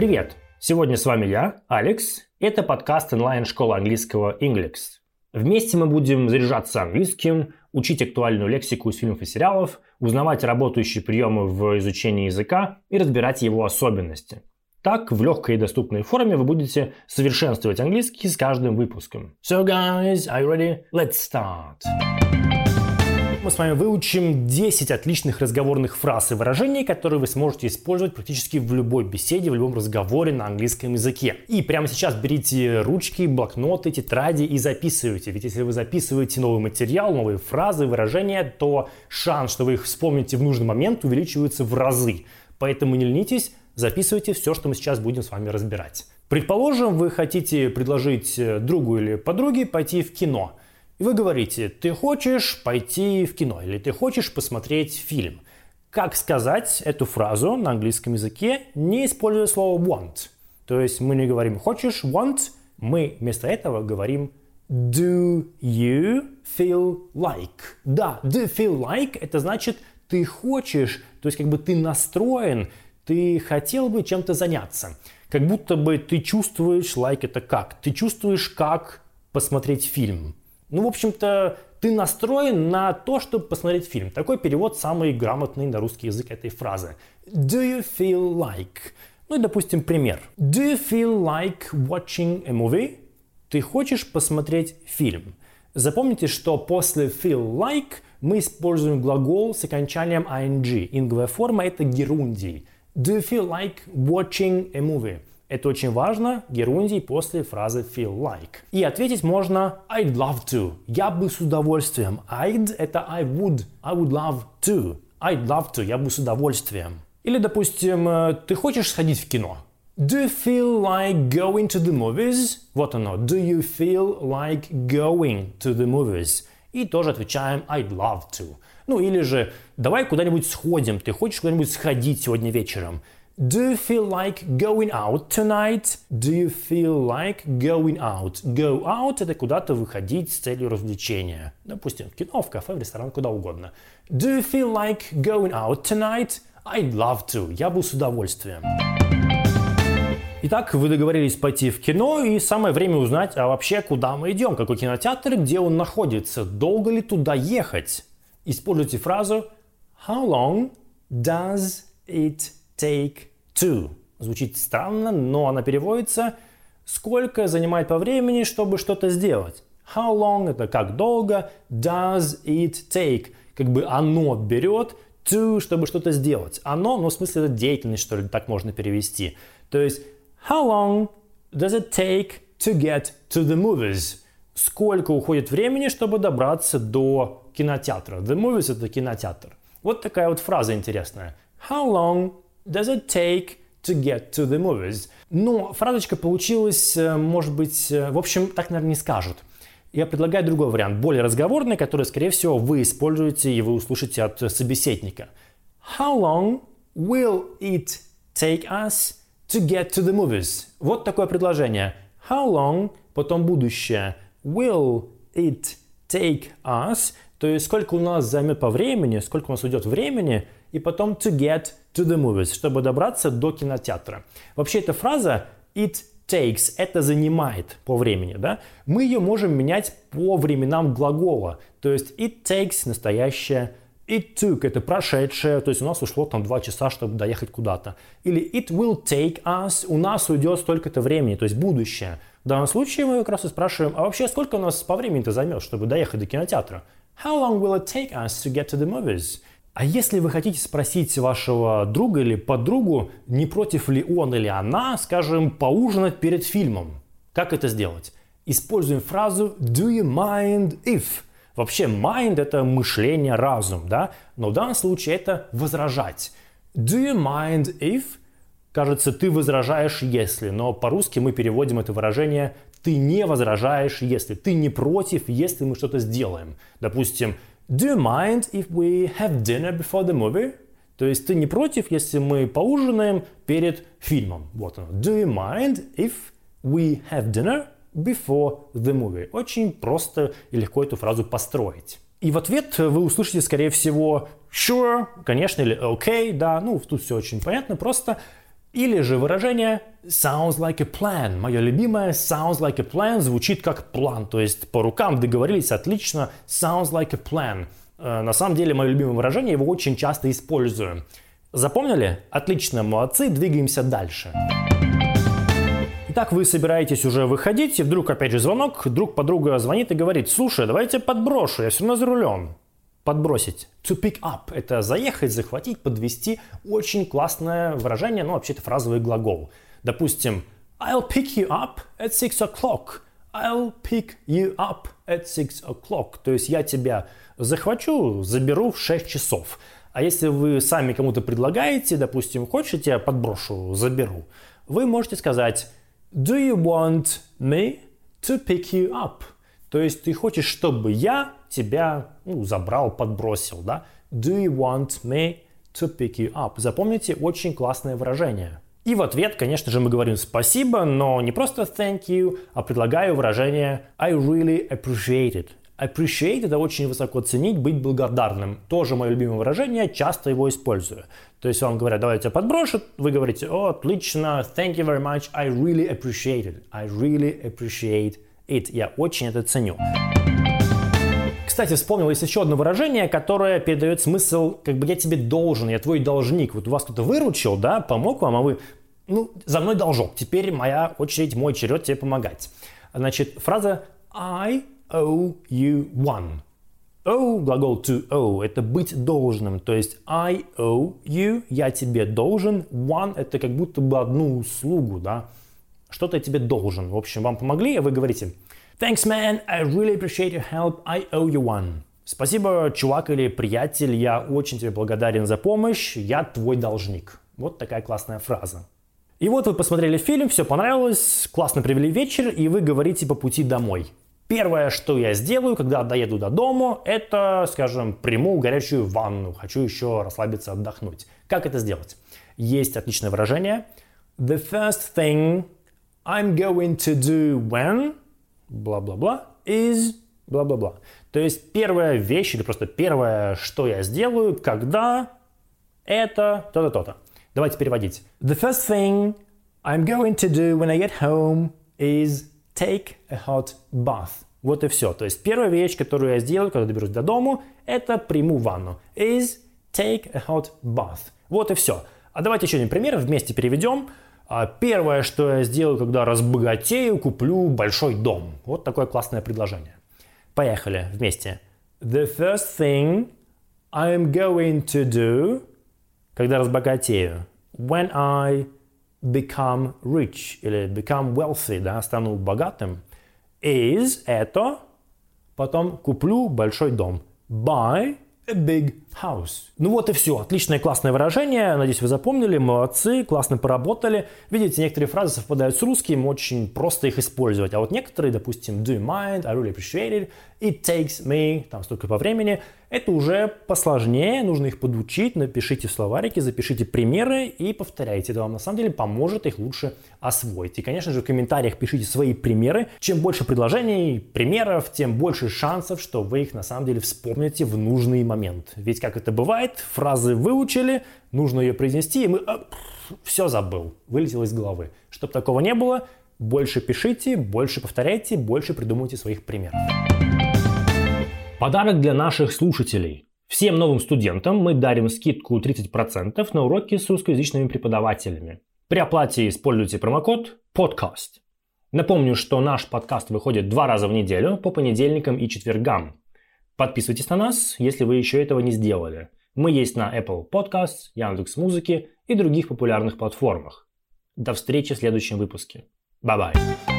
Привет! Сегодня с вами я, Алекс. Это подкаст онлайн-школы английского Inglix. Вместе мы будем заряжаться английским, учить актуальную лексику из фильмов и сериалов, узнавать работающие приемы в изучении языка и разбирать его особенности. Так, в легкой и доступной форме вы будете совершенствовать английский с каждым выпуском. So guys, are you ready? Let's start! Мы с вами выучим 10 отличных разговорных фраз и выражений, которые вы сможете использовать практически в любой беседе, в любом разговоре на английском языке. И прямо сейчас берите ручки, блокноты, тетради и записывайте. Ведь если вы записываете новый материал, новые фразы, выражения, то шанс, что вы их вспомните в нужный момент, увеличивается в разы. Поэтому не ленитесь, записывайте все, что мы сейчас будем с вами разбирать. Предположим, вы хотите предложить другу или подруге пойти в кино – и вы говорите, ты хочешь пойти в кино или ты хочешь посмотреть фильм. Как сказать эту фразу на английском языке, не используя слово want? То есть мы не говорим хочешь, want, мы вместо этого говорим do you feel like? Да, do feel like это значит ты хочешь, то есть как бы ты настроен, ты хотел бы чем-то заняться. Как будто бы ты чувствуешь like это как? Ты чувствуешь как посмотреть фильм. Ну, в общем-то, ты настроен на то, чтобы посмотреть фильм. Такой перевод самый грамотный на русский язык этой фразы. Do you feel like? Ну и, допустим, пример. Do you feel like watching a movie? Ты хочешь посмотреть фильм? Запомните, что после feel like мы используем глагол с окончанием ing. Инговая форма это герундий. Do you feel like watching a movie? Это очень важно, герундий после фразы feel like. И ответить можно I'd love to. Я бы с удовольствием. I'd – это I would. I would love to. I'd love to. Я бы с удовольствием. Или, допустим, э, ты хочешь сходить в кино? Do you feel like going to the movies? Вот оно. Do you feel like going to the movies? И тоже отвечаем I'd love to. Ну или же давай куда-нибудь сходим. Ты хочешь куда-нибудь сходить сегодня вечером? Do you feel like going out tonight? Do you feel like going out? Go out – это куда-то выходить с целью развлечения. Допустим, в кино, в кафе, в ресторан, куда угодно. Do you feel like going out tonight? I'd love to. Я бы с удовольствием. Итак, вы договорились пойти в кино, и самое время узнать, а вообще куда мы идем, какой кинотеатр, где он находится, долго ли туда ехать. Используйте фразу How long does it take to. Звучит странно, но она переводится «Сколько занимает по времени, чтобы что-то сделать?» How long – это как долго, does it take? Как бы оно берет, to, чтобы что-то сделать. Оно, ну, в смысле, это деятельность, что ли, так можно перевести. То есть, how long does it take to get to the movies? Сколько уходит времени, чтобы добраться до кинотеатра? The movies – это кинотеатр. Вот такая вот фраза интересная. How long does it take to get to the movies? Но фразочка получилась, э, может быть, э, в общем, так, наверное, не скажут. Я предлагаю другой вариант, более разговорный, который, скорее всего, вы используете и вы услышите от собеседника. How long will it take us to get to the movies? Вот такое предложение. How long, потом будущее. Will it take us? То есть сколько у нас займет по времени, сколько у нас уйдет времени, и потом to get to the movies, чтобы добраться до кинотеатра. Вообще эта фраза it takes, это занимает по времени, да, мы ее можем менять по временам глагола. То есть it takes настоящее, it took это прошедшее, то есть у нас ушло там 2 часа, чтобы доехать куда-то. Или it will take us, у нас уйдет столько-то времени, то есть будущее. В данном случае мы как раз и спрашиваем, а вообще сколько у нас по времени-то займет, чтобы доехать до кинотеатра? How long will it take us to get to the movies? А если вы хотите спросить вашего друга или подругу, не против ли он или она, скажем, поужинать перед фильмом, как это сделать? Используем фразу «Do you mind if?» Вообще mind – это мышление, разум, да? Но в данном случае это возражать. Do you mind if? Кажется, ты возражаешь если, но по-русски мы переводим это выражение «ты не возражаешь если», «ты не против, если мы что-то сделаем». Допустим, Do you mind if we have dinner before the movie? То есть ты не против, если мы поужинаем перед фильмом. Вот оно. Do you mind if we have dinner before the movie? Очень просто и легко эту фразу построить. И в ответ вы услышите, скорее всего, sure, конечно, или okay, да, ну, тут все очень понятно, просто Или же выражение sounds like a plan. Мое любимое sounds like a plan звучит как план. То есть по рукам договорились отлично. Sounds like a plan. Э, на самом деле мое любимое выражение, его очень часто использую. Запомнили? Отлично, молодцы, двигаемся дальше. Итак, вы собираетесь уже выходить, и вдруг опять же звонок, друг подруга звонит и говорит, слушай, давайте подброшу, я все равно за рулем. Подбросить. To pick up – это заехать, захватить, подвести. Очень классное выражение, ну вообще это фразовый глагол. Допустим, I'll pick you up at six o'clock. I'll pick you up at six o'clock. То есть я тебя захвачу, заберу в 6 часов. А если вы сами кому-то предлагаете, допустим, хочешь, я подброшу, заберу, вы можете сказать Do you want me to pick you up? То есть ты хочешь, чтобы я тебя ну, забрал, подбросил, да? Do you want me to pick you up? Запомните, очень классное выражение. И в ответ, конечно же, мы говорим спасибо, но не просто thank you, а предлагаю выражение I really appreciate it. Appreciate – это очень высоко ценить, быть благодарным. Тоже мое любимое выражение, часто его использую. То есть вам говорят, давайте я подброшу, вы говорите, о, отлично, thank you very much, I really appreciate it. I really appreciate it. Я очень это ценю. Кстати, вспомнилось еще одно выражение, которое передает смысл, как бы я тебе должен, я твой должник. Вот у вас кто-то выручил, да, помог вам, а вы, ну, за мной должок. Теперь моя очередь, мой черед тебе помогать. Значит, фраза I owe you one. Owe, глагол to owe, это быть должным, то есть I owe you, я тебе должен, one это как будто бы одну услугу, да, что-то я тебе должен. В общем, вам помогли, а вы говорите Thanks, man, I really appreciate your help, I owe you one. Спасибо, чувак или приятель, я очень тебе благодарен за помощь, я твой должник. Вот такая классная фраза. И вот вы посмотрели фильм, все понравилось, классно провели вечер, и вы говорите по пути домой. Первое, что я сделаю, когда доеду до дома, это, скажем, приму горячую ванну. Хочу еще расслабиться, отдохнуть. Как это сделать? Есть отличное выражение. The first thing I'm going to do when бла-бла-бла is бла-бла-бла. То есть первая вещь или просто первое, что я сделаю, когда это то-то, то-то. Давайте переводить. The first thing I'm going to do when I get home is take a hot bath. Вот и все. То есть первая вещь, которую я сделаю, когда доберусь до дому, это приму ванну. Is take a hot bath. Вот и все. А давайте еще один пример вместе переведем. А первое, что я сделаю, когда разбогатею, куплю большой дом. Вот такое классное предложение. Поехали вместе. The first thing I'm going to do, когда разбогатею, when I become rich или become wealthy, да, стану богатым, is это, потом куплю большой дом. Buy a big house. Ну вот и все. Отличное классное выражение. Надеюсь, вы запомнили. Молодцы, классно поработали. Видите, некоторые фразы совпадают с русским, очень просто их использовать. А вот некоторые, допустим, do you mind, I really appreciate it, it takes me, там столько по времени, это уже посложнее, нужно их подучить, напишите в словарике, запишите примеры и повторяйте. Это вам на самом деле поможет их лучше освоить. И, конечно же, в комментариях пишите свои примеры. Чем больше предложений, примеров, тем больше шансов, что вы их на самом деле вспомните в нужный момент. Ведь, как это бывает, фразы выучили, нужно ее произнести, и мы а, все забыл, вылетело из головы. Чтобы такого не было, больше пишите, больше повторяйте, больше придумывайте своих примеров. Подарок для наших слушателей. Всем новым студентам мы дарим скидку 30% на уроки с русскоязычными преподавателями. При оплате используйте промокод PODCAST. Напомню, что наш подкаст выходит два раза в неделю по понедельникам и четвергам. Подписывайтесь на нас, если вы еще этого не сделали. Мы есть на Apple Podcasts, Яндекс.Музыке и других популярных платформах. До встречи в следующем выпуске. Bye-bye.